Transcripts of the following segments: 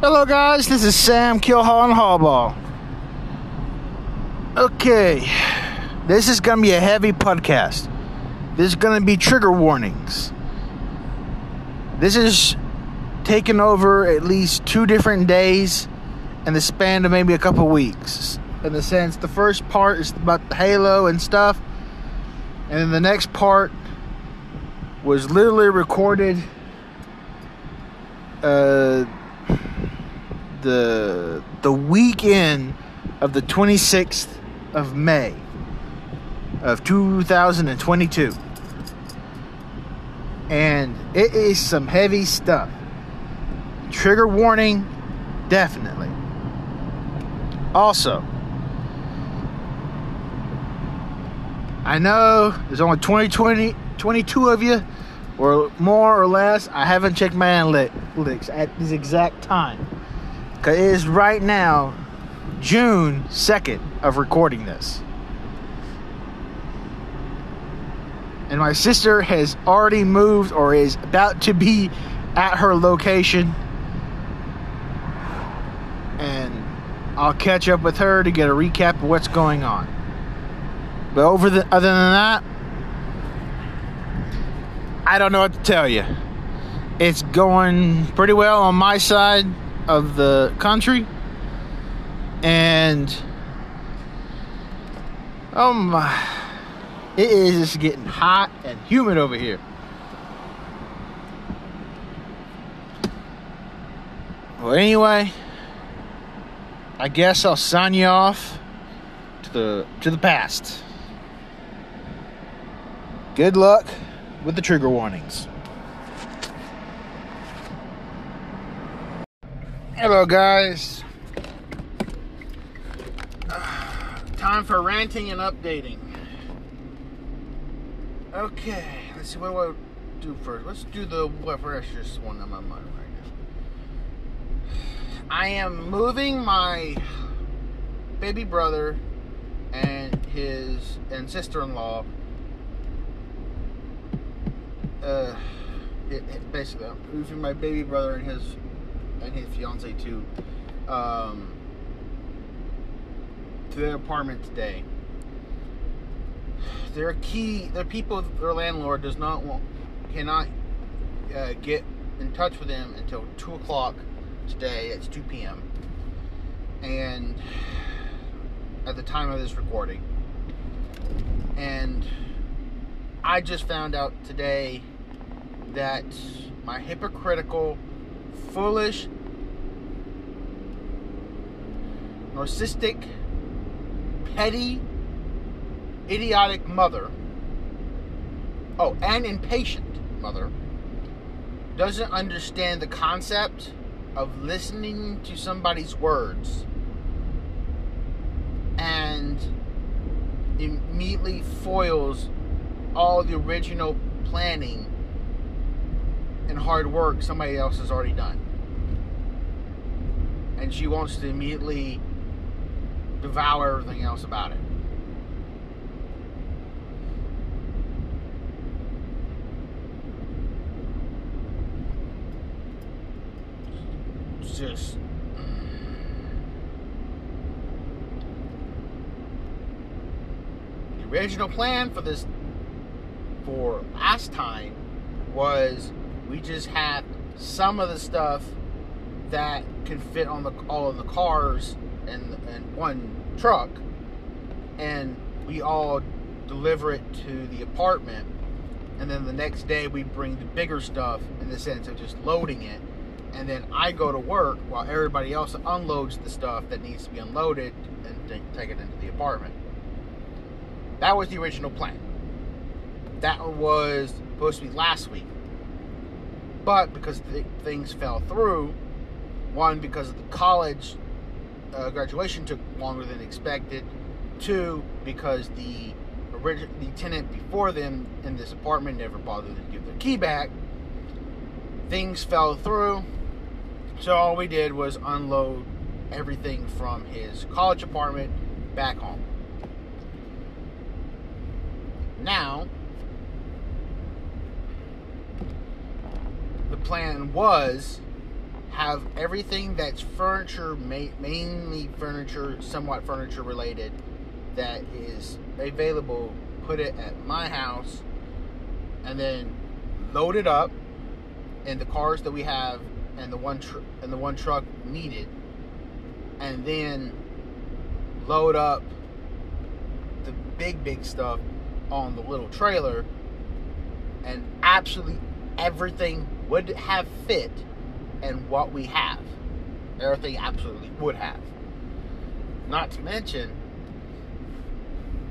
Hello, guys. This is Sam and Hallball. Okay, this is going to be a heavy podcast. This is going to be trigger warnings. This is taking over at least two different days in the span of maybe a couple weeks. In the sense, the first part is about the Halo and stuff, and then the next part was literally recorded. Uh, the the weekend of the 26th of May of 2022. And it is some heavy stuff. Trigger warning, definitely. Also, I know there's only 20, 20 22 of you, or more or less. I haven't checked my analytics at this exact time. Because it is right now June 2nd of recording this. And my sister has already moved or is about to be at her location. And I'll catch up with her to get a recap of what's going on. But over the other than that, I don't know what to tell you. It's going pretty well on my side of the country. And oh my, it is just getting hot and humid over here. Well, anyway, I guess I'll sign you off to the to the past. Good luck with the trigger warnings. Hello, guys. Time for ranting and updating. Okay, let's see what do I do first. Let's do the what freshest one on my mind right now. I am moving my baby brother and his and sister-in-law. Uh, it, it basically, I'm moving my baby brother and his and his fiance too, um, to their apartment today. Their key, their people, their landlord does not want, cannot uh, get in touch with them until two o'clock today. It's two p.m. And at the time of this recording, and I just found out today that my hypocritical foolish, narcissistic, petty, idiotic mother, oh, and impatient mother, doesn't understand the concept of listening to somebody's words and immediately foils all the original planning and hard work somebody else has already done. And she wants to immediately devour everything else about it. It's just. Mm. The original plan for this, for last time, was we just had some of the stuff that can fit on the all of the cars and and one truck, and we all deliver it to the apartment, and then the next day we bring the bigger stuff in the sense of just loading it, and then I go to work while everybody else unloads the stuff that needs to be unloaded and take it into the apartment. That was the original plan. That was supposed to be last week. But because th- things fell through, one, because the college uh, graduation took longer than expected, two, because the original the tenant before them in this apartment never bothered to give their key back, things fell through. So all we did was unload everything from his college apartment back home. Now, plan was have everything that's furniture, mainly furniture, somewhat furniture related, that is available. Put it at my house, and then load it up in the cars that we have, and the one tr- and the one truck needed, and then load up the big big stuff on the little trailer, and absolutely everything would have fit and what we have. Everything absolutely would have. Not to mention,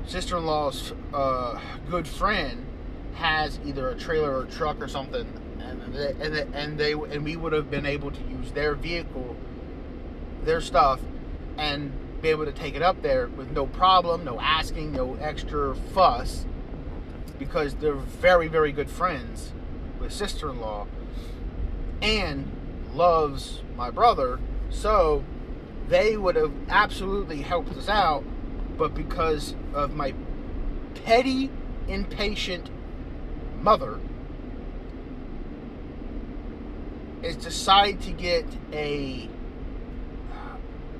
sister in law's uh, good friend has either a trailer or a truck or something, and they, and they, and they and we would have been able to use their vehicle, their stuff, and be able to take it up there with no problem, no asking, no extra fuss, because they're very very good friends with sister in law, and loves my brother, so they would have absolutely helped us out, but because of my petty, impatient mother, is decide to get a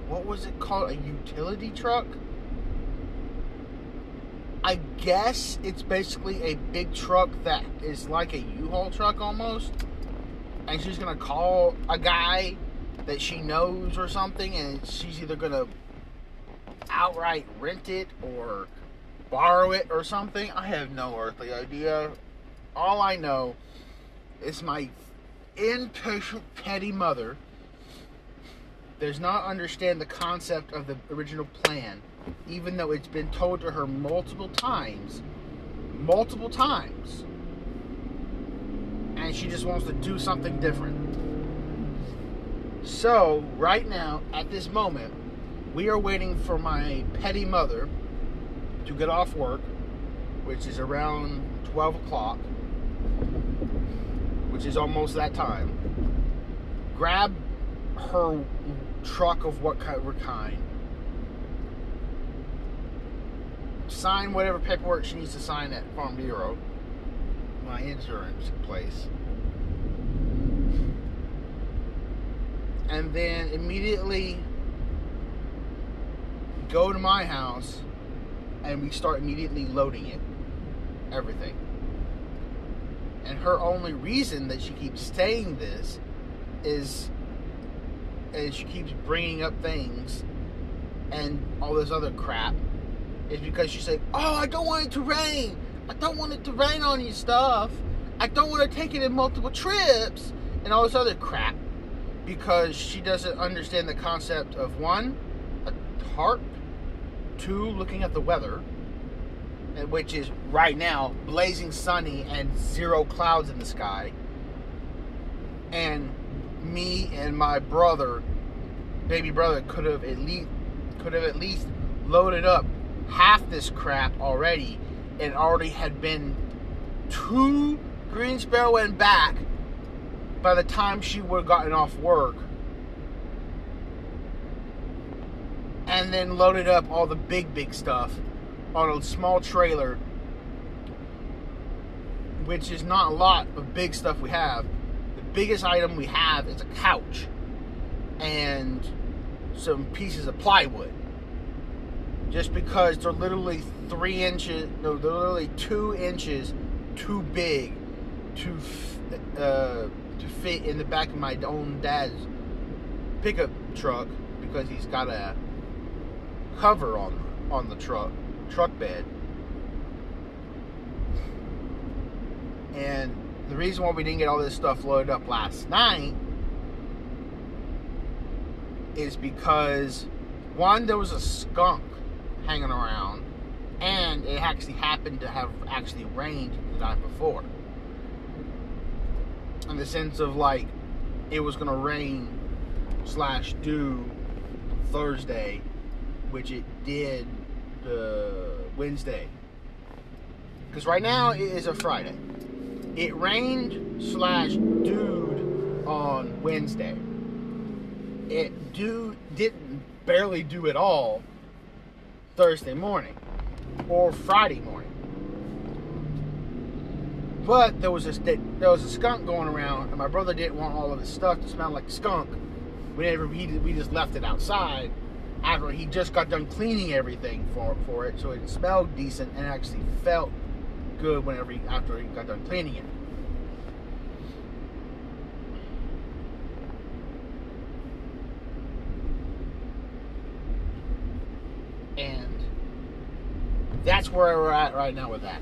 what was it called? A utility truck? I guess it's basically a big truck that is like a U-Haul truck almost and she's gonna call a guy that she knows or something, and she's either gonna outright rent it or borrow it or something. I have no earthly idea. All I know is my impatient, petty mother does not understand the concept of the original plan, even though it's been told to her multiple times. Multiple times and she just wants to do something different. So, right now, at this moment, we are waiting for my petty mother to get off work, which is around 12 o'clock, which is almost that time. Grab her truck of what kind, sign whatever paperwork she needs to sign at Farm Bureau my insurance place. And then immediately go to my house and we start immediately loading it. Everything. And her only reason that she keeps saying this is and she keeps bringing up things and all this other crap is because she's like, "Oh, I don't want it to rain. I don't want it to rain on your stuff. I don't want to take it in multiple trips and all this other crap because she doesn't understand the concept of one, a tarp, two, looking at the weather, which is right now blazing sunny and zero clouds in the sky, and me and my brother, baby brother, could have at least could have at least loaded up half this crap already and already had been to Greensboro and back by the time she would have gotten off work. And then loaded up all the big, big stuff on a small trailer, which is not a lot of big stuff we have. The biggest item we have is a couch and some pieces of plywood just because they're literally three inches, no, they're literally two inches too big to uh, to fit in the back of my own dad's pickup truck because he's got a cover on on the truck truck bed. And the reason why we didn't get all this stuff loaded up last night is because one there was a skunk hanging around, and it actually happened to have actually rained the night before. In the sense of like, it was gonna rain slash dew Thursday, which it did uh, Wednesday. Because right now it is a Friday. It rained slash dewed on Wednesday. It dew didn't barely do at all Thursday morning or Friday morning. But there was a there was a skunk going around, and my brother didn't want all of his stuff to smell like skunk. Whenever he we just left it outside after he just got done cleaning everything for for it, so it smelled decent and actually felt good whenever he after he got done cleaning it. And where we're at right now with that.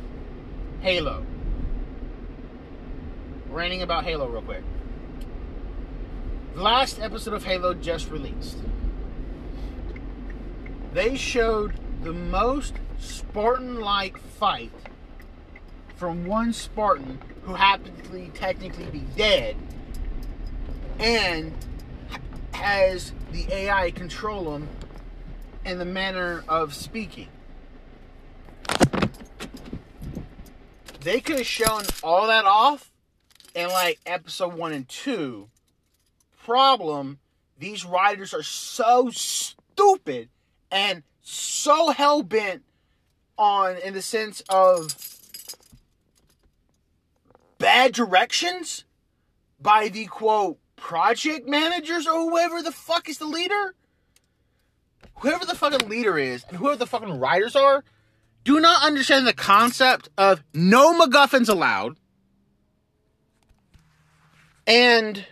Halo. Ranting about Halo real quick. The last episode of Halo just released. They showed the most Spartan like fight from one Spartan who happened to technically be dead and has the AI control him in the manner of speaking. They could have shown all that off in like episode one and two. Problem, these writers are so stupid and so hell bent on in the sense of bad directions by the quote project managers or whoever the fuck is the leader whoever the fucking leader is and whoever the fucking writers are do not understand the concept of no MacGuffins allowed and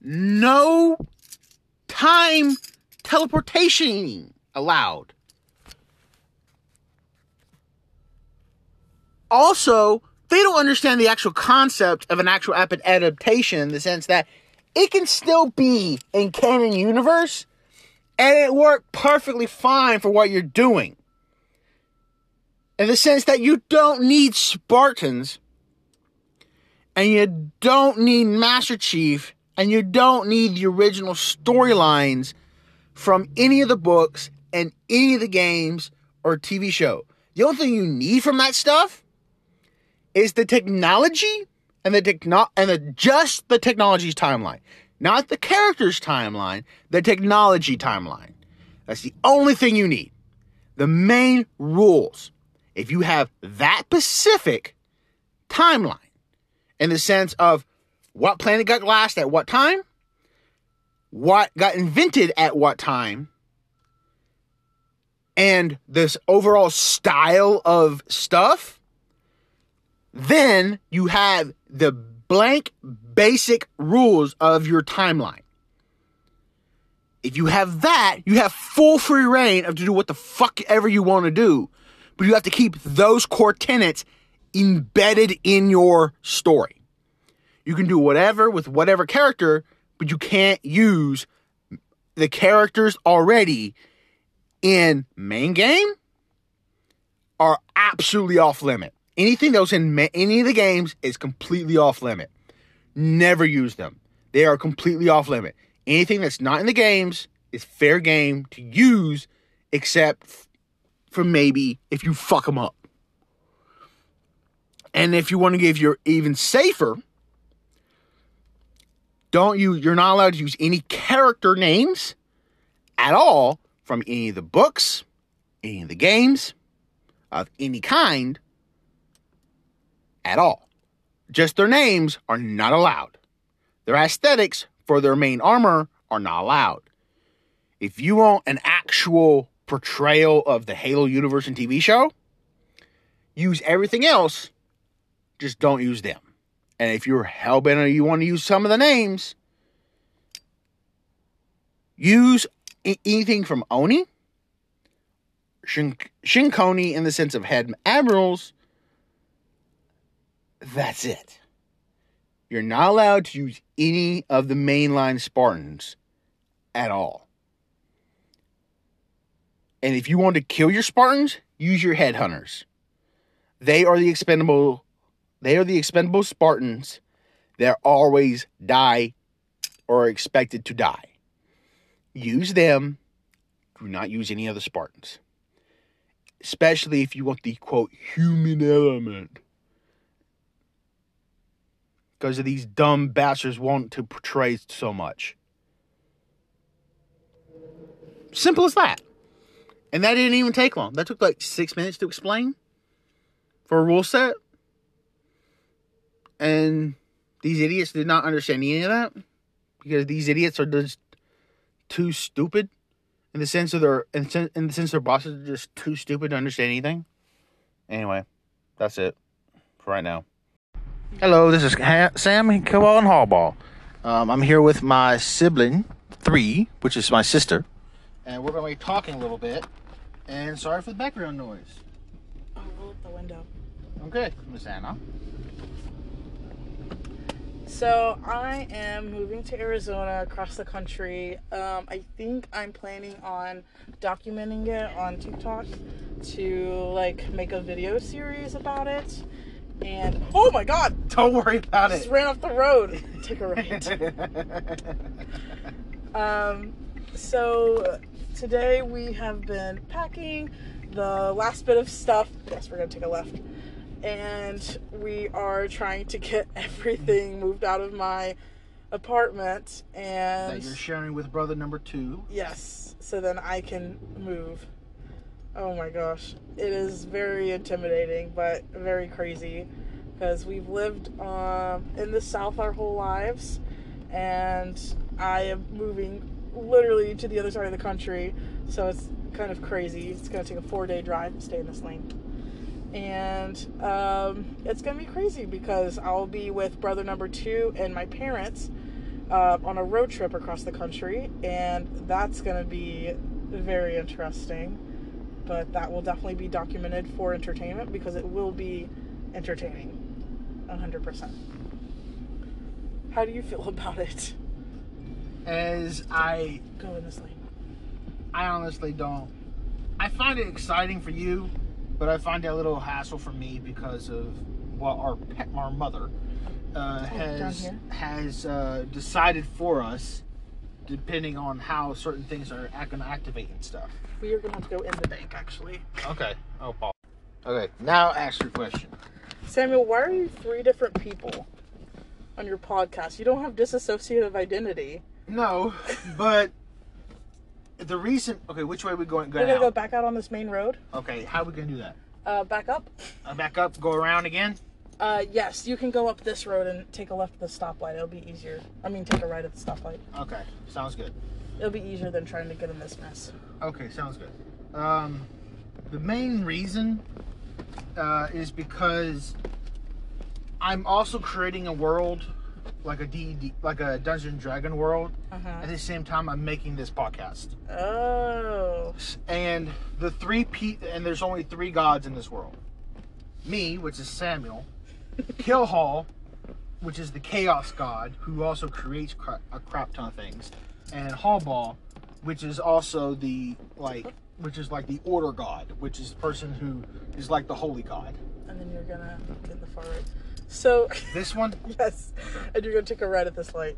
no time teleportation allowed. Also, they don't understand the actual concept of an actual adaptation in the sense that it can still be in canon universe and it worked perfectly fine for what you're doing. In the sense that you don't need Spartans and you don't need Master Chief and you don't need the original storylines from any of the books and any of the games or TV show. The only thing you need from that stuff is the technology and the techno and the just the technology's timeline. Not the character's timeline, the technology timeline. That's the only thing you need. The main rules. If you have that specific timeline in the sense of what planet got last at what time, what got invented at what time, and this overall style of stuff, then you have the blank basic rules of your timeline. If you have that, you have full free reign of to do what the fuck ever you want to do. But you have to keep those core tenets embedded in your story. You can do whatever with whatever character, but you can't use the characters already in main game are absolutely off limit. Anything that was in ma- any of the games is completely off limit. Never use them. They are completely off limit. Anything that's not in the games is fair game to use, except for maybe if you fuck them up. And if you want to give your even safer, don't you you're not allowed to use any character names at all from any of the books, any of the games of any kind at all. Just their names are not allowed. Their aesthetics for their main armor are not allowed. If you want an actual portrayal of the Halo universe and TV show, use everything else, just don't use them. And if you're hellbent or you want to use some of the names, use anything from Oni, Shin- Shinkoni in the sense of head admirals. That's it. You're not allowed to use any of the mainline Spartans at all. And if you want to kill your Spartans, use your headhunters. They are the expendable they are the expendable Spartans that always die or are expected to die. Use them. Do not use any other Spartans. Especially if you want the quote human element. Because of these dumb bastards want to portray so much. Simple as that. And that didn't even take long. That took like six minutes to explain for a rule set. And these idiots did not understand any of that because these idiots are just too stupid in the sense of their in, the sense their bosses are just too stupid to understand anything. Anyway, that's it for right now. Hello, this is Sam Kowal and Hallball. Um, I'm here with my sibling three, which is my sister, and we're going to be talking a little bit. And sorry for the background noise. Oh, roll up the window. Okay, Miss Anna. So I am moving to Arizona across the country. Um, I think I'm planning on documenting it on TikTok to like make a video series about it. And oh my god, Don't worry about just it. Just ran off the road. Take a right. Um, so today we have been packing the last bit of stuff. Yes, we're gonna take a left, and we are trying to get everything moved out of my apartment. and that you're sharing with brother number two. yes, so then I can move. Oh my gosh, it is very intimidating, but very crazy because we've lived um, in the South our whole lives, and I am moving literally to the other side of the country, so it's kind of crazy. It's gonna take a four-day drive to stay in this lane, and um, it's gonna be crazy because I'll be with brother number two and my parents uh, on a road trip across the country, and that's gonna be very interesting. But that will definitely be documented for entertainment because it will be entertaining, hundred percent. How do you feel about it? As I, Go in this lane. I honestly don't. I find it exciting for you, but I find it a little hassle for me because of what our pet, our mother, uh, Oh, has has uh, decided for us, depending on how certain things are going to activate and stuff. We are gonna have to go in the bank actually. Okay. Oh, Paul. Okay. Now ask your question. Samuel, why are you three different people on your podcast? You don't have dissociative identity. No, but the reason. Okay, which way are we going? We're Going gonna go back out on this main road. Okay, how are we gonna do that? Uh, back up. Uh, back up, go around again. Uh, yes, you can go up this road and take a left at the stoplight. It'll be easier. I mean, take a right at the stoplight. Okay, sounds good. It'll be easier than trying to get in this mess. Okay, sounds good. Um, the main reason uh, is because I'm also creating a world like a D like a Dungeon Dragon world. Uh huh. At the same time, I'm making this podcast, Oh. and the three pe- and there's only three gods in this world. Me, which is Samuel, Killhall, which is the chaos god who also creates cra- a crap ton of things, and Hallball, which is also the like which is like the order god, which is the person who is like the holy god. And then you're gonna get the far right. So, This one yes. And you're gonna take a right at this light.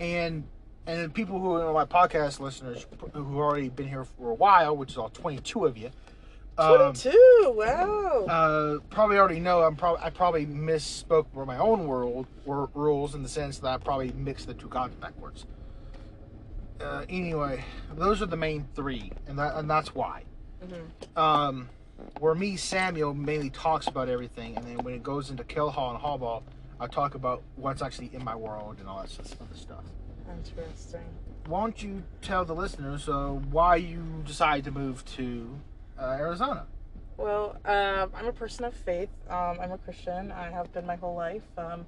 and and people who are my podcast listeners who have already been here for a while, which is all 22 of you. um, 22! Wow! uh, probably already know I'm probably I probably misspoke for my own world or rules in the sense that I probably mixed the two gods backwards. Uh, anyway, those are the main three, and that and that's why. Mhm. Um, where me Samuel mainly talks about everything, and then when it goes into Kill Hall and Hallball, I talk about what's actually in my world and all that sort of stuff. Interesting. Why don't you tell the listeners uh, why you decided to move to uh, Arizona? Well, um, I'm a person of faith. Um, I'm a Christian. I have been my whole life. Um,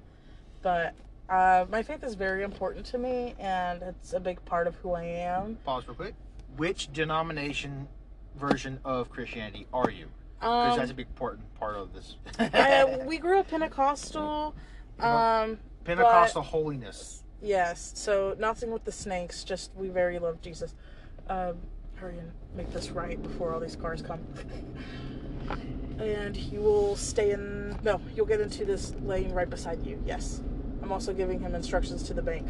but uh, my faith is very important to me, and it's a big part of who I am. Pause real quick. Which denomination version of Christianity are you? Because Um, that's a big important part of this. uh, we grew up Pentecostal. Um, Pentecostal holiness. yes, so nothing with the snakes. Just we very love Jesus. Um, hurry and make this right before all these cars come. and he will stay in. No, you'll get into this lane right beside you. Yes, I'm also giving him instructions to the bank.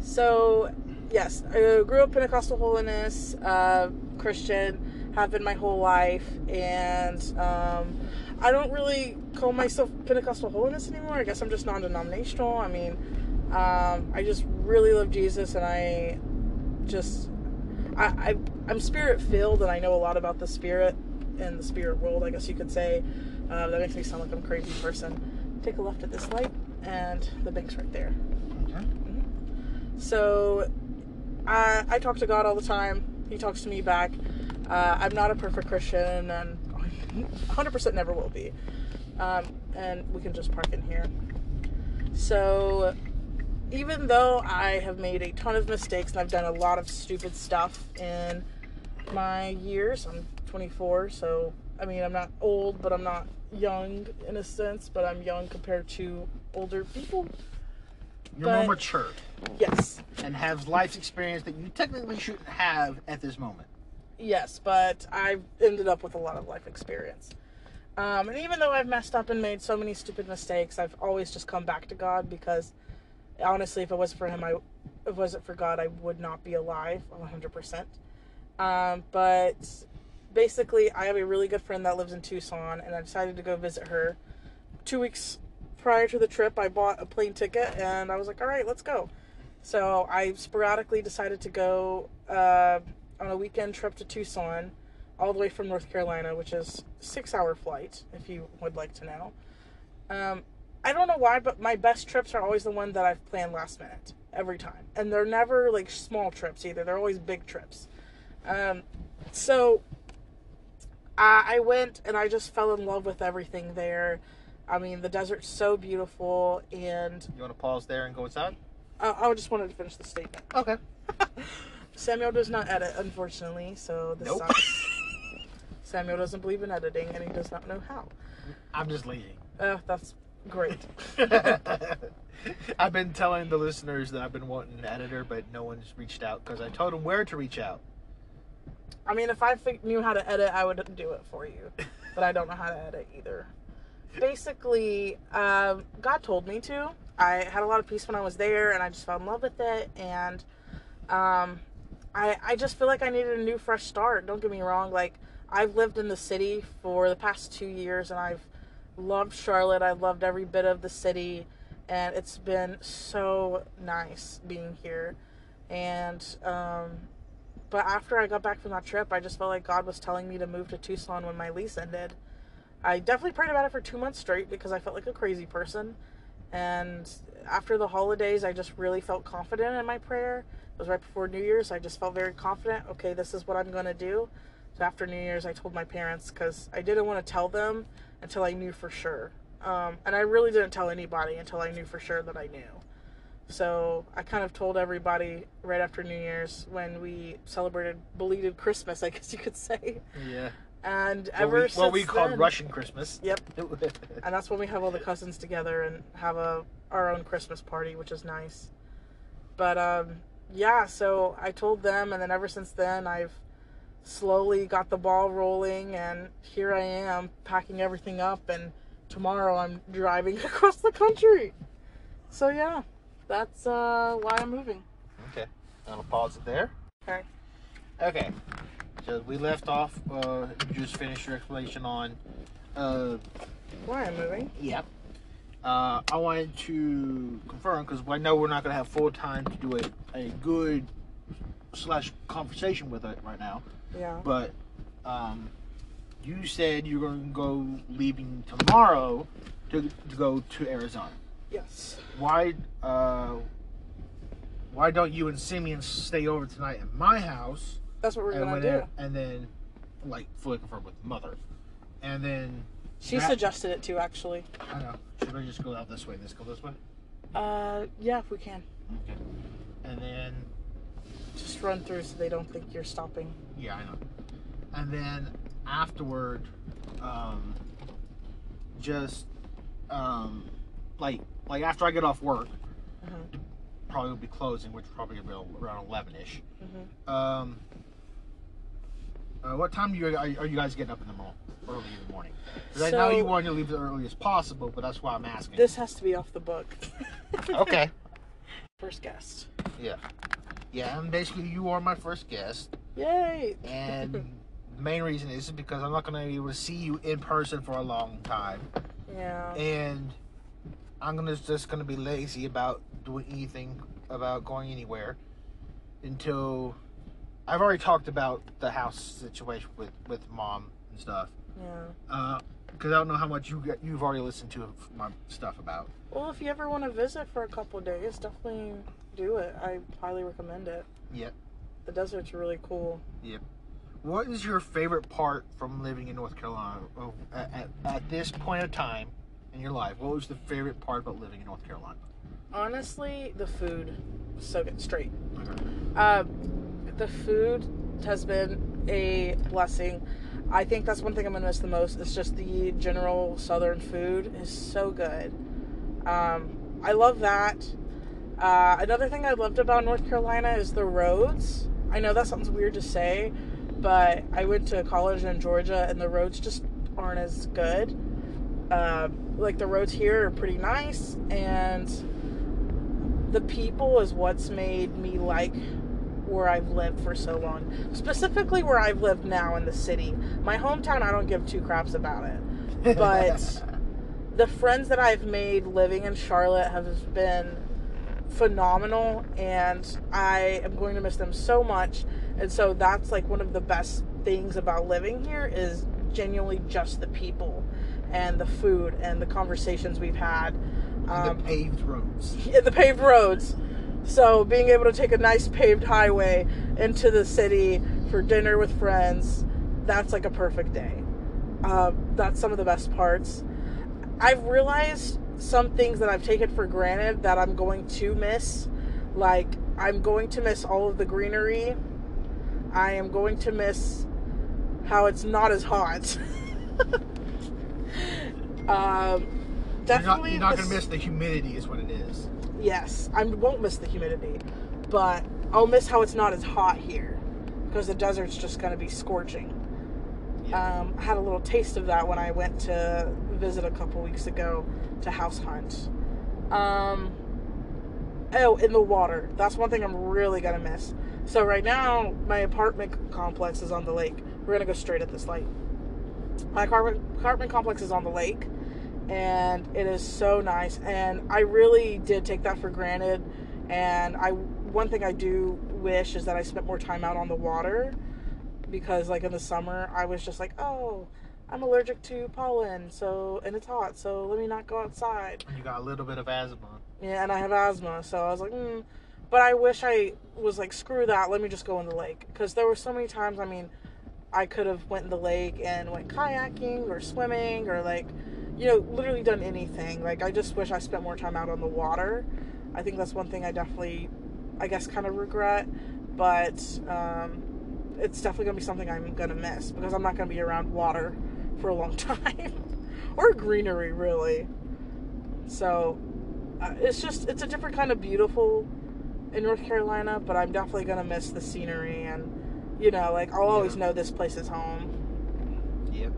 So, yes, I grew up Pentecostal holiness, uh, Christian, have been my whole life, and um, I don't really call myself Pentecostal holiness anymore. I guess I'm just non-denominational. I mean, um, I just really love Jesus, and I just I, I I'm spirit filled, and I know a lot about the spirit and the spirit world. I guess you could say uh, that makes me sound like I'm a crazy person, take a left at this light, and the bank's right there. Okay. So, I I talk to God all the time. He talks to me back. Uh, I'm not a perfect Christian, and 100% never will be. Um, and we can just park in here. So, even though I have made a ton of mistakes and I've done a lot of stupid stuff in my years, I'm 24, so I mean, I'm not old, but I'm not young in a sense, but I'm young compared to older people. You're But- more mature Yes. and have life experience that you technically shouldn't have at this moment. Yes, but I've ended up with a lot of life experience. Um, and even though I've messed up and made so many stupid mistakes, I've always just come back to God because honestly, if it wasn't for Him, I, if it wasn't for God, I would not be alive 100%. Um, but basically, I have a really good friend that lives in Tucson, and I decided to go visit her. Two weeks prior to the trip, I bought a plane ticket, and I was like, all right, let's go. So I sporadically decided to go uh, on a weekend trip to Tucson, all the way from North Carolina, which is six hour flight, if you would like to know. Um, I don't know why, but my best trips are always the one that I've planned last minute every time, and they're never like small trips either. They're always big trips. Um, so I, I went and I just fell in love with everything there. I mean, the desert's so beautiful, and You want to pause there and go inside? I, I just wanted to finish the statement. Okay. Samuel does not edit, unfortunately, so this Nope. sucks. Samuel doesn't believe in editing, and he does not know how. I'm just leaving. Uh, that's great. I've been telling the listeners that I've been wanting an editor, but no one's reached out because I told them where to reach out. I mean, if I knew how to edit, I would do it for you, but I don't know how to edit either. Basically, um, God told me to. I had a lot of peace when I was there, and I just fell in love with it. And um, I, I just feel like I needed a new, fresh start. Don't get me wrong. Like I've lived in the city for the past two years, and I've loved Charlotte. I loved every bit of the city, and it's been so nice being here. And um, but after I got back from that trip, I just felt like God was telling me to move to Tucson when my lease ended. I definitely prayed about it for two months straight because I felt like a crazy person. And after the holidays, I just really felt confident in my prayer. Was right before New Year's. I just felt very confident. Okay, this is what I'm going to do. So after New Year's, I told my parents because I didn't want to tell them until I knew for sure. Um, and I really didn't tell anybody until I knew for sure that I knew. So I kind of told everybody right after New Year's when we celebrated belated Christmas, I guess you could say. Yeah. And What ever we, since what we called then- Russian Christmas. Yep. and that's when we have all the cousins together and have a our own Christmas party, which is nice. But um, yeah, so I told them, and then ever since then, I've slowly got the ball rolling, and here I am packing everything up, and tomorrow I'm driving across the country. So yeah, that's uh, why I'm moving. okay. I'll pause it there. Okay. Okay. So we left off. Uh, you just finished your explanation on. Uh, Why I'm moving? Yep. Uh, I wanted to confirm because I know we're not going to have full time to do a, a good slash conversation with it right now. Yeah. But um, you said you're going to go leaving tomorrow to, to go to Arizona. Yes. Why? Uh, why don't you and Simeon stay over tonight at my house? That's what we're and, gonna do. and then, like, fully confirm with mother, and then She that- suggested it too, actually. I know. Should I just go out this way and this go this way? Uh, yeah, if we can. Okay. And then, Just run through so they don't think you're stopping. yeah, I know. And then afterward, um, just, um, like, like after I get off work, Mhm. probably will be closing, which probably will be around eleven ish. Mhm. Um, uh, what time do you are, are you guys getting up in the morning? Early in the morning. 'Cause I know you want to leave as early as possible, but that's why I'm asking. This has to be off the book. okay. First guest. Yeah. Yeah, and basically you are my first guest. Yay! And the main reason is because I'm not to be able to see you in person for a long time. Yeah. And I'm gonna just to be lazy about doing anything about going anywhere until I've already talked about the house situation with, with mom and stuff. Yeah. Uh, because I don't know how much you you've already listened to my stuff about. Well, if you ever want to visit for a couple of days, definitely do it. I highly recommend it. Yep. The desert's really cool. Yep. What is your favorite part from living in North Carolina Oh, at, at, at this point of time in your life? What was the favorite part about living in North Carolina? Honestly, the food so good. Straight. Okay. Uh, the food has been a blessing. I think that's one thing I'm gonna miss the most. It's just the general southern food is so good. Um, I love that. Uh, another thing I loved about North Carolina is the roads. I know that sounds weird to say, but I went to college in Georgia and the roads just aren't as good. Uh, like the roads here are pretty nice, and the people is what's made me like where I've lived for so long. Specifically, where I've lived now in the city. My hometown, I don't give two craps about it. But the friends that I've made living in Charlotte have been phenomenal, and I am going to miss them so much. And so that's like one of the best things about living here is genuinely just the people and the food and the conversations we've had. Um, the paved roads. in the paved roads. So being able to take a nice paved highway into the city for dinner with friends, that's like a perfect day. Uh, that's some of the best parts. I've realized some things that I've taken for granted that I'm going to miss. Like I'm going to miss all of the greenery. I am going to miss how it's not as hot. um, You're not, definitely you're not miss- gonna miss the humidity, is what it is. Yes, I won't miss the humidity, but I'll miss how it's not as hot here because the desert's just going to be scorching. Yeah. Um, I had a little taste of that when I went to visit a couple weeks ago to house hunt. Um, oh, in the water. That's one thing I'm really going to miss. So, right now, my apartment complex is on the lake. We're going to go straight at this light. My apartment, apartment complex is on the lake and it is so nice and i really did take that for granted and i one thing i do wish is that i spent more time out on the water because like in the summer i was just like oh i'm allergic to pollen so and it's hot so let me not go outside you got a little bit of asthma. yeah and i have asthma so i was like mm. but i wish i was like screw that let me just go in the lake because there were so many times i mean i could have went in the lake and went kayaking or swimming or like you know literally done anything. Like i just wish i spent more time out on the water. I think that's one thing i definitely i guess kind of regret but um, it's definitely gonna be something i'm gonna miss because i'm not gonna be around water for a long time. Or greenery really. So uh, it's just it's a different kind of beautiful in North Carolina, but I'm definitely gonna miss the scenery and you know, like I'll always Yeah. know this place is home. Yep.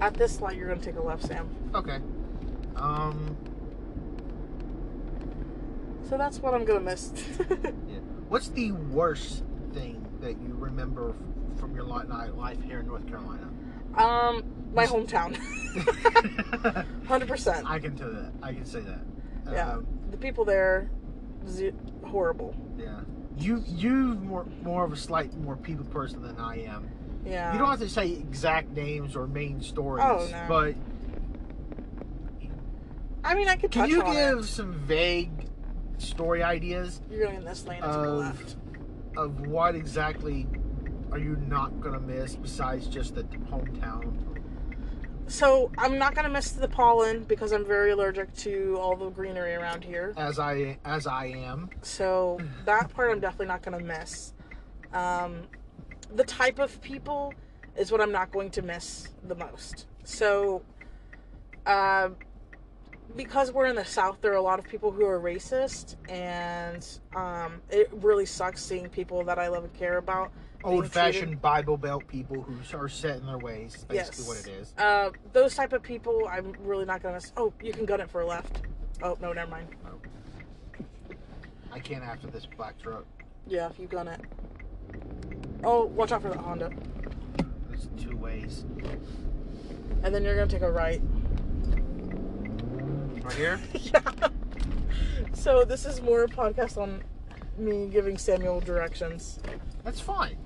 At this light, you're gonna take a left, Sam. Okay. Um. So that's what I'm gonna miss. Yeah. What's the worst thing that you remember f- from your life here in North Carolina? um, my hometown, hundred percent. I can tell that. I can say that. Yeah, Um, the people there, z- horrible. yeah. You you more more of a slight more people person than I am. Yeah. You don't have to say exact names or main stories. Oh, no. But I mean, I could can touch you give it. some vague story ideas You're going in this lane and of left. of what exactly are you not gonna miss besides just the hometown? So I'm not gonna miss the pollen because I'm very allergic to all the greenery around here. As I as I am. So that part I'm definitely not gonna miss. Um, the type of people is what I'm not going to miss the most. So, uh, because we're in the South, there are a lot of people who are racist, and um, it really sucks seeing people that I love and care about. Being Old fashioned Bible Belt people who are set in their ways. is Basically, Yes. what it is. Uh, those type of people, I'm really not gonna. Oh, you can gun it for a left. Oh no, never mind. I can't after this black truck. Yeah, if you gun it. Oh, watch out for that Honda. There's two ways. And then you're gonna take a right. Right here. yeah. So this is more a podcast on me giving Samuel directions. That's fine.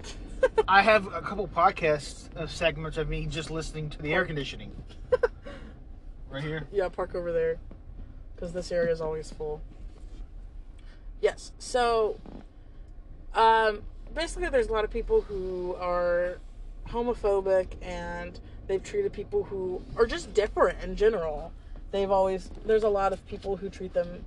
I have a couple podcast uh, segments of me just listening to the air conditioning. right here. Yeah, park over there. Because this area is always full. Yes. So, um, basically, there's a lot of people who are homophobic and they've treated people who are just different in general. They've always, there's a lot of people who treat them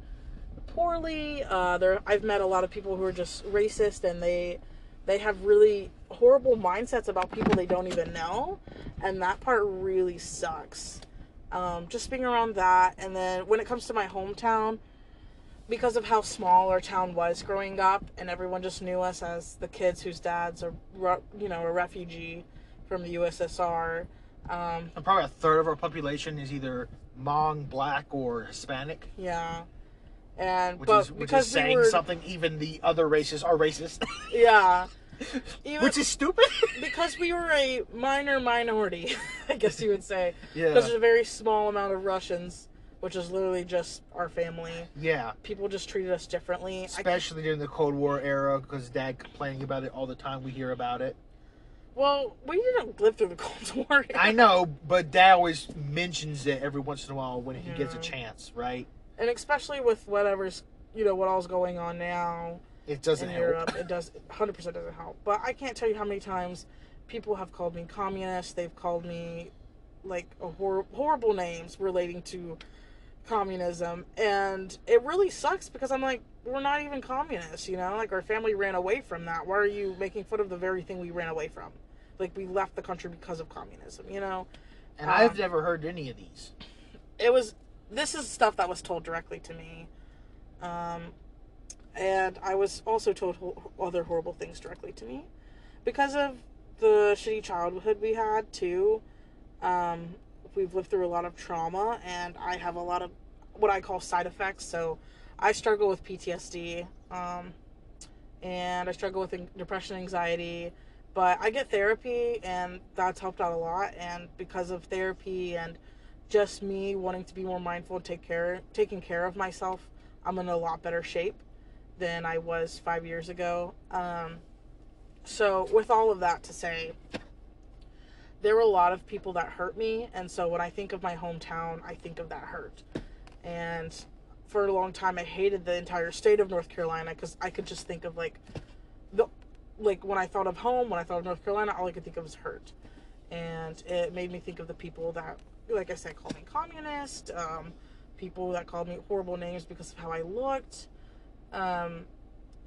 poorly. Uh, there, I've met a lot of people who are just racist and they, they have really horrible mindsets about people they don't even know. And that part really sucks um, just being around that. And then when it comes to my hometown, because of how small our town was growing up, and everyone just knew us as the kids whose dads are, you know, a refugee from the USSR. Um, and probably a third of our population is either Hmong, Black, or Hispanic. Yeah. And which but is which because is saying we were, something even the other races are racist. Yeah. Even, which is stupid. because we were a minor minority, I guess you would say. Yeah. Because there's a very small amount of Russians, which is literally just our family. Yeah. People just treated us differently. Especially during the Cold War era, because Dad complaining about it all the time. We hear about it. Well, we didn't live through the Cold War. Era. I know, but Dad always mentions it every once in a while when he Yeah. gets a chance, right? And especially with whatever's, you know, what all's going on now It doesn't in help. Europe, it does 100% doesn't help. But I can't tell you how many times people have called me communist. They've called me like a hor- horrible names relating to communism, and it really sucks because I'm like, we're not even communists, you know. Like our family ran away from that. Why are you making fun of the very thing we ran away from? Like we left the country because of communism, you know. And Uh, I've never heard any of these. it was this is stuff that was told directly to me. Um, and i was also told ho- other horrible things directly to me. Because of the shitty childhood we had too um, we've lived through a lot of trauma and i have a lot of what i call side effects. So i struggle with ptsd um, and i struggle with an- depression anxiety. But i get therapy and that's helped out a lot. And because of therapy and just me wanting to be more mindful take care taking care of myself i'm in a lot better shape than i was five years ago. Um, so with all of that to say there were a lot of people that hurt me. And so when i think of my hometown i think of that hurt. And for a long time i hated the entire state of north carolina because i could just think of like the like when i thought of home when i thought of north carolina all i could think of was hurt. And it made me think of the people that like i said called me communist um, people that called me horrible names because of how i looked. Um,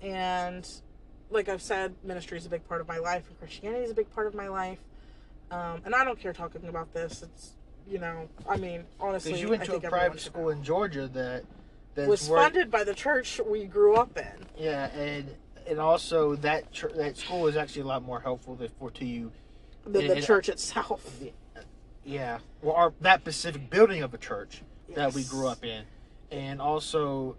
and like i've said ministry is a big part of my life and christianity is a big part of my life. Um, and i don't care talking about this. It's you know i mean honestly Because you went to a private school in Georgia that was funded by the church we grew up in. Yeah, and and also that chur- that school is actually a lot more helpful than for to you. than the and- church itself Yeah, well, our that specific building of a church that we grew up in, and also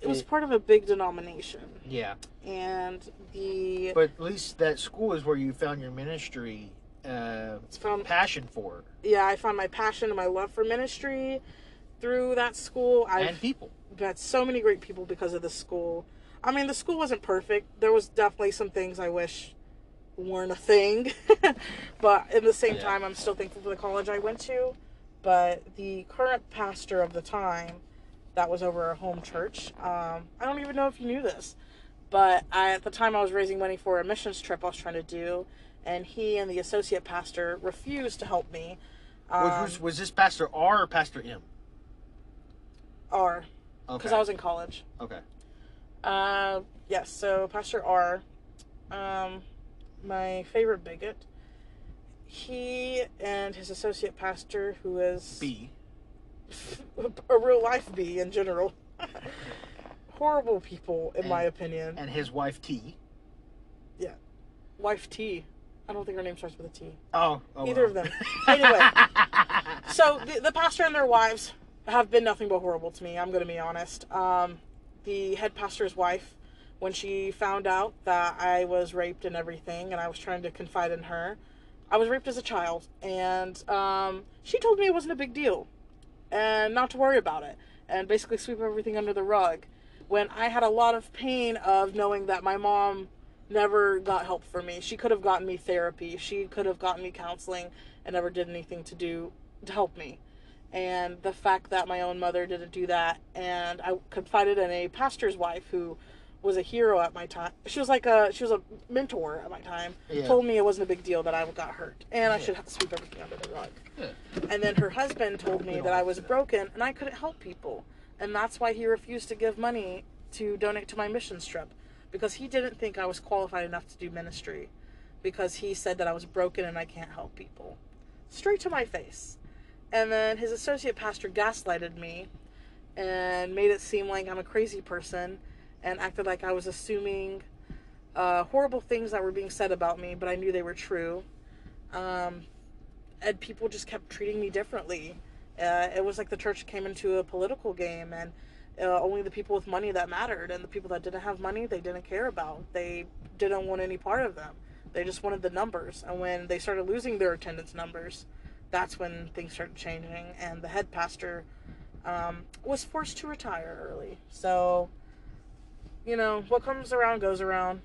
it was it- part of a big denomination. Yeah. and the But at least that school is where you found your ministry uh, it's found passion for. Yeah i found my passion and my love for ministry through that school. I've and people. met so many great people because of the school. I mean the school wasn't perfect. There was definitely some things i wish weren't a thing but at the same Yeah. time i'm still thankful for the college i went to but the current pastor of the time that was over our home church um, i don't even know if you knew this but I, at the time i was raising money for a missions trip i was trying to do and he and the associate pastor refused to help me um, was, was was this Pastor R or Pastor M? R Okay. because i was in college okay. Uh, yes. So Pastor R, um, my favorite bigot. He and his associate pastor, who is B. a real life B in general, horrible people in my opinion. and his wife T. Yeah, wife T. I don't think her name starts with a T. Oh, oh Either of them. Anyway. So the, the pastor and their wives have been nothing but horrible to me. I'm going to be honest. Um, the head pastor's wife, when she found out that I was raped and everything, and I was trying to confide in her, I was raped as a child, and um, she told me it wasn't a big deal, and not to worry about it, and basically sweep everything under the rug. When I had a lot of pain of knowing that my mom never got help for me. She could have gotten me therapy. She could have gotten me counseling and never did anything to do to help me. And the fact that my own mother didn't do that and I confided in a pastor's wife who was a hero at my time. She was like a she was a mentor at my time. Yeah. Told me it wasn't a big deal that I got hurt and I Yeah. should sweep everything under the rug. Yeah. And then her husband told me that I was to do that. broken and I couldn't help people. And that's why he refused to give money to donate to my missions trip because he didn't think I was qualified enough to do ministry because he said that I was broken and I can't help people. Straight to my face. And then his associate pastor gaslighted me and made it seem like I'm a crazy person and acted like I was assuming uh, horrible things that were being said about me, but I knew they were true. Um, and people just kept treating me differently. Uh, it was like the church came into a political game, and uh, only the people with money that mattered, and the people that didn't have money, they didn't care about. They didn't want any part of them. They just wanted the numbers. And when they started losing their attendance numbers, that's when things started changing, and the head pastor um, was forced to retire early. So, you know, what comes around goes around.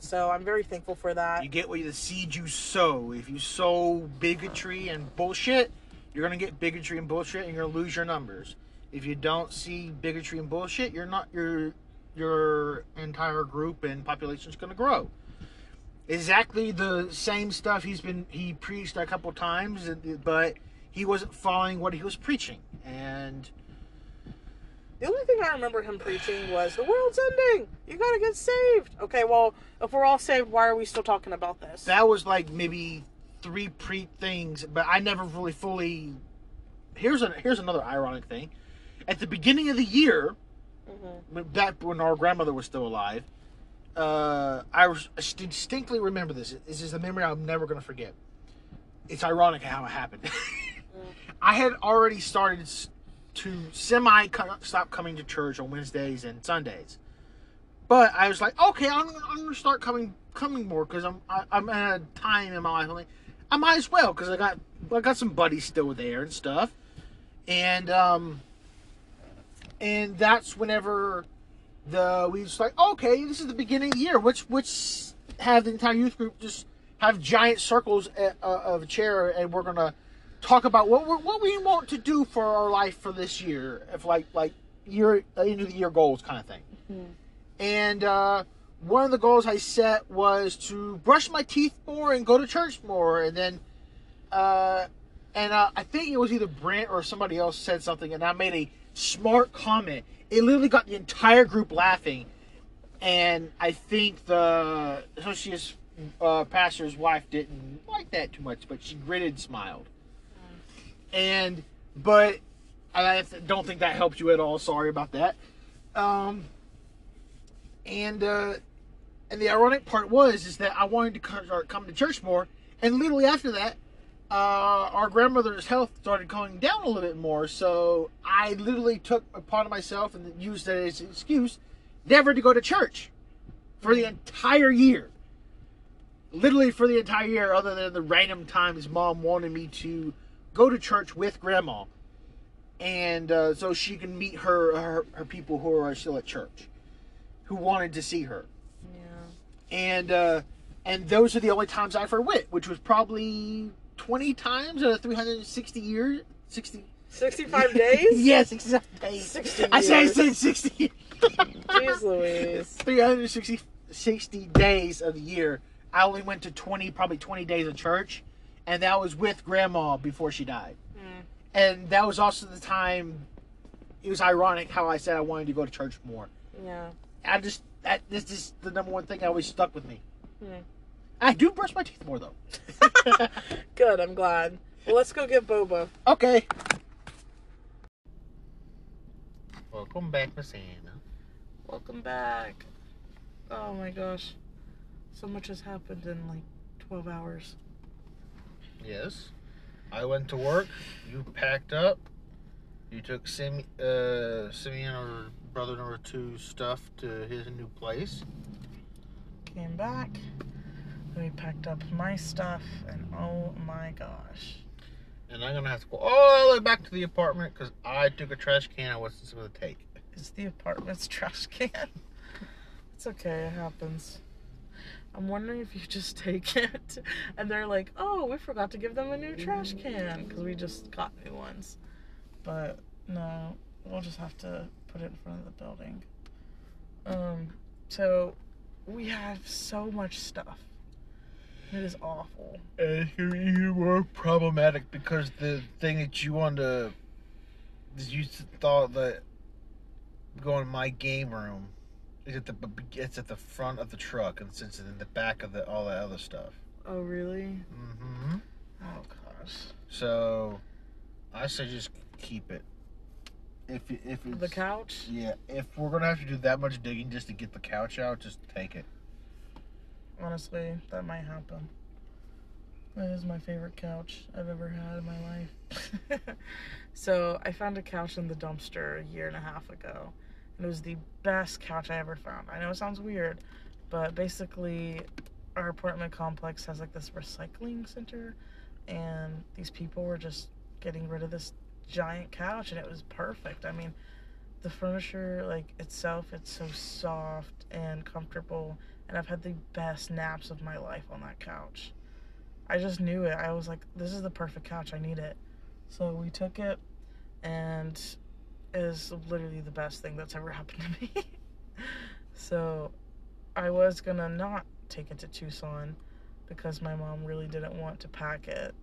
So I'm very thankful for that. You get what the seed you sow. If you sow bigotry and bullshit, you're gonna get bigotry and bullshit, and you're gonna lose your numbers. If you don't see bigotry and bullshit, you're not your your entire group and population is gonna grow. Exactly the same stuff he's been he preached a couple times, but he wasn't following what he was preaching, and The only thing I remember him preaching was the world's ending. You gotta get saved. Okay, well, if we're all saved, why are we still talking about this? that was like maybe three pre things, but I never really fully. Here's a here's another ironic thing. At the beginning of the year, Mhm. back when our grandmother was still alive, uh, I distinctly remember this. This is a memory I'm never going to forget. It's ironic how it happened. I had already started to semi stop coming to church on Wednesdays and Sundays, but I was like, okay, I'm, I'm to start coming coming more because I'm I, I'm at a time in my life. I'm like, I might as well because I got I got some buddies still there and stuff, and um, and that's whenever the we was like, okay, this is the beginning of the year. Which which have the entire youth group just have giant circles uh, uh, of a chair, and we're gonna talk about what we what we want to do for our life for this year, if like like year uh, end of the year goals kind of thing. And uh, one of the goals I set was to brush my teeth more and go to church more, and then. Uh, and uh, I think it was either Brent or somebody else said something, and I made a smart comment. It literally got the entire group laughing, and I think the associate uh, pastor's wife didn't like that too much, but she gritted, smiled, and but I don't think that helped you at all. Sorry about that. Um, and uh, and the ironic part was is that I wanted to co- start coming to church more, and literally after that, uh, our grandmother's health started going down a little bit more. So I literally took upon myself and used that as an excuse never to go to church for the entire year. Literally for the entire year, other than the random times mom wanted me to go to church with grandma, and uh, so she can meet her, her her people who are still at church, who wanted to see her Yeah. and uh, and those are the only times I ever went, which was probably twenty times out of three hundred and sixty years. Sixty. 65 days? yeah, sixty days. 60 I said I said sixty. Jeez Louise. 360 60 days of the year. I only went to twenty, probably twenty days of church, and that was with grandma before she died. Mm. And that was also the time. It was ironic how I said I wanted to go to church more. Yeah. I just that this is the number one thing that always stuck with me. Hmm. I do brush my teeth more though. Good, I'm glad. Well, let's go get boba. okay. Welcome back, Miss Anna. Welcome back. Oh my gosh. So much has happened in like 12 hours. Yes. I went to work. You packed up. You took Sim, uh, Simeon or brother number two stuff to his new place. Came back. Then we packed up my stuff, and oh my gosh. And I'm gonna have to go all the way back to the apartment because I took a trash can I wasn't supposed to take. It's the apartment's trash can. It's okay, it happens. I'm wondering if you just take it. And they're like, oh, we forgot to give them a new trash can because we just got new ones. But no, we'll just have to put it in front of the building. Um, so we have so much stuff. It is awful. And it's even more problematic because the thing that you wanted to, you thought that going to my game room is at the it's at the front of the truck and since it's in the back of the all that other stuff. Oh, really? Mm-hmm. Oh, gosh. So, I say just keep it. If if it's The couch? yeah, if we're gonna have to do that much digging just to get the couch out, just take it. Honestly, that might happen. That is my favorite couch I've ever had in my life. so I found a couch in the dumpster a year and a half ago. And it was the best couch I ever found. I know it sounds weird, but basically our apartment complex has like this recycling center and these people were just getting rid of this giant couch and it was perfect. I mean, the furniture like itself it's so soft and comfortable and I've had the best naps of my life on that couch. I just knew it. I was like, this is the perfect couch. I need it. So we took it, and is literally the best thing that's ever happened to me. so I was gonna not take it to Tucson because my mom really didn't want to pack it,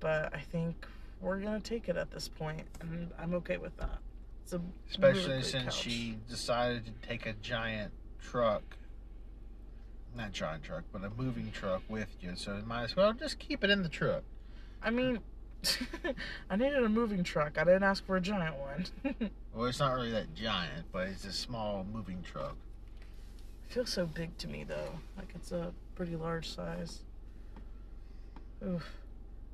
but I think we're gonna take it at this point, and I'm okay with that. It's a Especially really since couch. she decided to take a giant truck. Not giant truck, but a moving truck with you. So you might as well just keep it in the truck. I mean, I needed a moving truck. I didn't ask for a giant one. Well, it's not really that giant, but it's a small moving truck. It feels so big to me though. Like it's a pretty large size. Oof.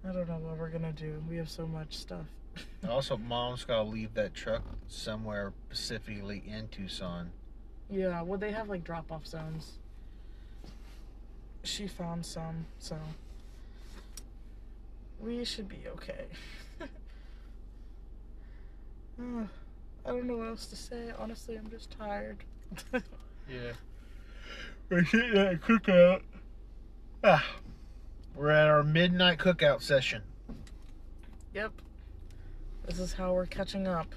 I don't know what we're gonna do. We have so much stuff. Also, mom's got to leave that truck somewhere specifically in Tucson. Yeah, well they have like drop off zones. She found some, so we should be okay. Ugh, I don't know what else to say. Honestly, I'm just tired. Yeah. We're sitting at a cookout. Ah. We're at our midnight cookout session. Yep. This is how we're catching up.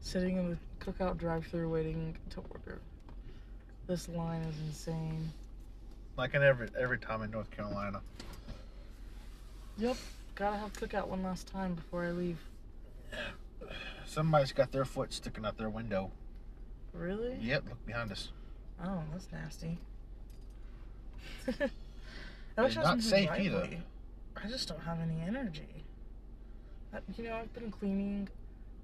Sitting in the cookout drive through waiting to order. This line is insane. Like in every every time in North Carolina. Yep. Gotta have cookout one last time before I leave. Somebody's got their foot sticking out their window. Really? Yep, look behind us. Oh, that's nasty. I wish It's I was not safe either. I just don't have any energy. I- You know, I've been cleaning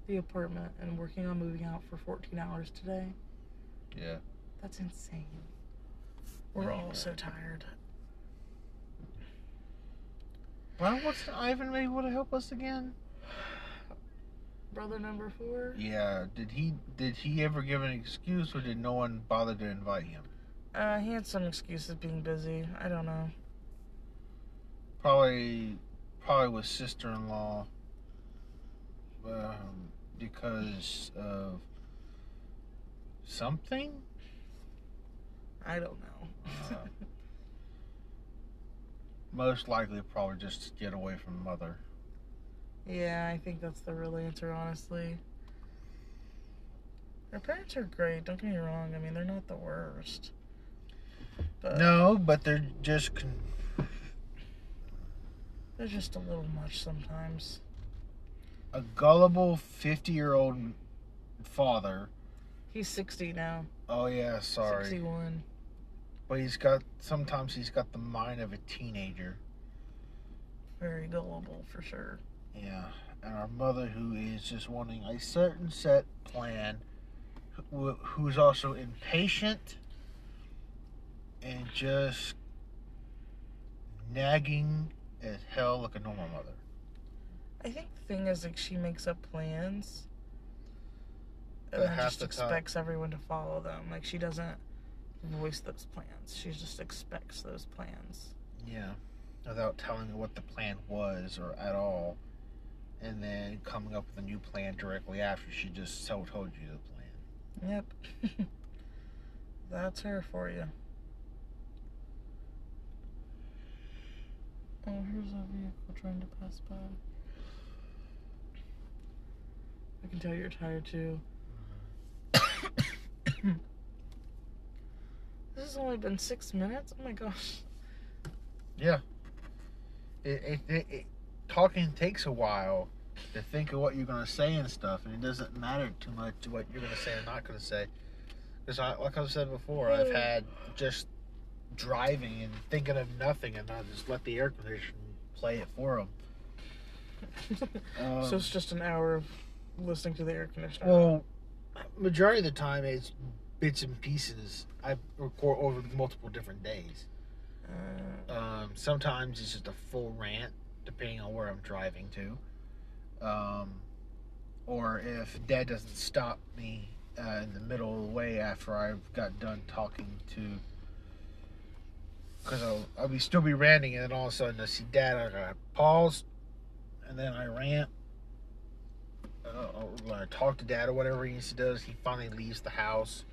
the apartment and working on moving out for 14 hours today. Yeah. That's insane. We're all so tired. Why wasn't Ivan able to help us again? Brother number four? Yeah. Did he did he ever give an excuse or did no one bother to invite him? Uh, he had some excuses being busy. I don't know. Probably probably with sister in law. Um, because of something? I don't know. Uh, most likely probably just to get away from mother. yeah, I think that's the real answer, honestly. Her parents are great, don't get me wrong. I mean, they're not the worst. But No, but they're just they're just a little much sometimes. a gullible 50 year old father. He's 60 now. Oh, yeah, sorry. 61. But he's got, sometimes he's got the mind of a teenager. Very gullible, for sure. Yeah. And our mother, who is just wanting a certain set plan, who, who's also impatient and just nagging as hell like a normal mother. I think the thing is, like, she makes up plans and then just expects everyone to follow them. Like, she doesn't voice those plans, she just expects those plans. Yeah. Without telling her what the plan was or at all. And then coming up with a new plan directly after she just so told you the plan. Yep. That's her for you. Oh, here's a vehicle trying to pass by. I can tell you're tired too. Mm-hmm. this has only been six minutes? Oh my gosh. Yeah. It, it, it, it talking takes a while to think of what you're gonna say and stuff, and it doesn't matter too much what you're gonna say and not gonna say. Because, I, like I've said before, I've hmm. had just driving and thinking of nothing, and I just let the air conditioner play it for them. Um, so it's just an hour of listening to the air conditioner. Well, majority of the time it's bits and pieces. I record over multiple different days. Uh, Um, sometimes it's just a full rant, depending on where I'm driving to. Um, or if Dad doesn't stop me uh, in the middle of the way after I've got done talking to. Because I'll, I'll be still be ranting, and then all of a sudden I see Dad, I gotta pause, and then I rant. Uh, or I talk to Dad or whatever he does. He finally leaves the house,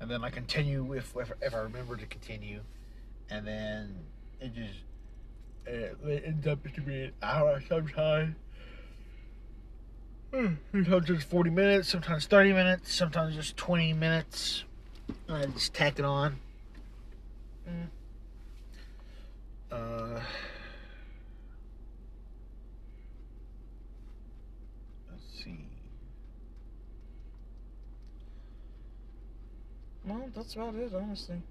and then I continue if if, if I remember to continue and then it just it, ends up to be an hour sometimes. Hmm, Sometimes just 40 minutes, sometimes 30 minutes, sometimes just 20 minutes. And I just tack it on. Mm. Uh, let's see. Well, that's about it, honestly.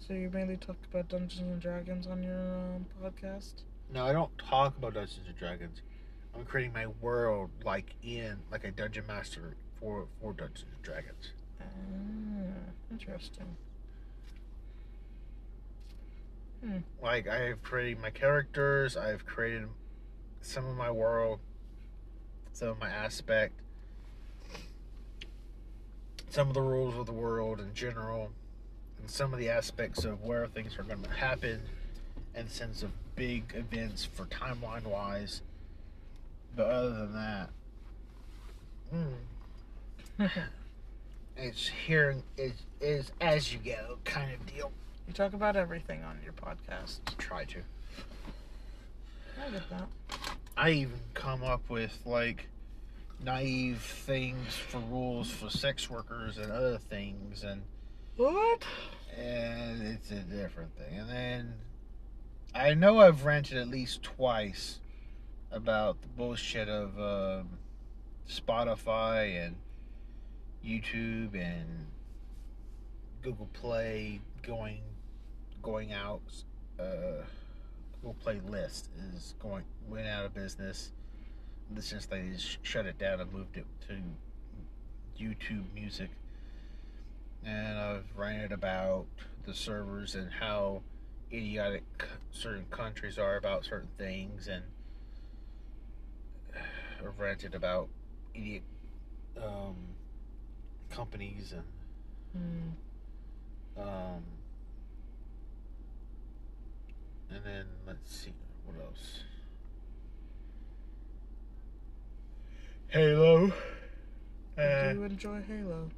So you mainly talk about Dungeons and Dragons on your um, podcast? No, I don't talk about Dungeons and Dragons. I'm creating my world like in like a dungeon master for for Dungeons and Dragons. Ah, interesting. like I have created my characters, I've created some of my world, some of my aspect, some of the rules of the world in general, and some of the aspects of where things are going to happen, and sense of big events for timeline wise. But other than that, hmm, it's hearing is is as you go kind of deal. You talk about everything on your podcast. Try to. I get that. I even come up with like naive things for rules for sex workers and other things and What? and it's a different thing. And then I know I've ranted at least twice about the bullshit of um, Spotify and YouTube and Google Play going going out. Uh, Google Play List is going went out of business. Sense they shut it down and moved it to YouTube Music and I've ranted about the servers and how idiotic certain countries are about certain things, and I've ranted about idiot um, companies and Hmm. um, and then let's see what else. Halo. Uh, Do you enjoy Halo?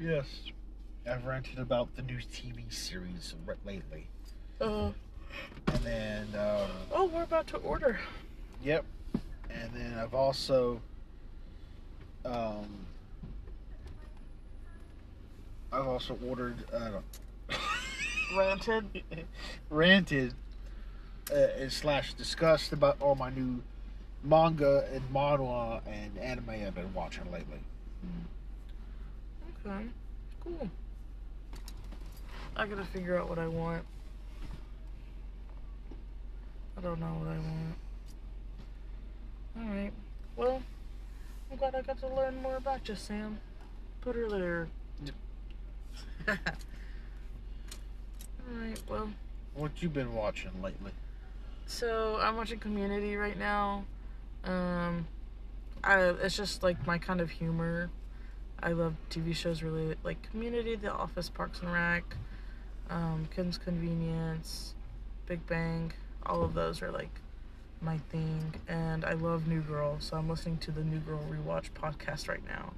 Yes. I've ranted about the new TV series lately. Uh, And then, um, oh, we're about to order. yep. And then I've also, um, I've also ordered, uh, Ranted. ranted, uh, and slash discussed about all my new manga and manhwa and anime I've been watching lately. Okay. Cool. I gotta figure out what I want. I don't know what I want. Alright. Well, I'm glad I got to learn more about you, Sam. Put her there. Alright, well. What you been watching lately? So I'm watching Community right now. Um, I, it's just like my kind of humor. I love TV shows related like Community, The Office, Parks and Rec, um, Kim's Convenience, Big Bang. All of those are like my thing, and I love New Girl, so I'm listening to the New Girl rewatch podcast right now.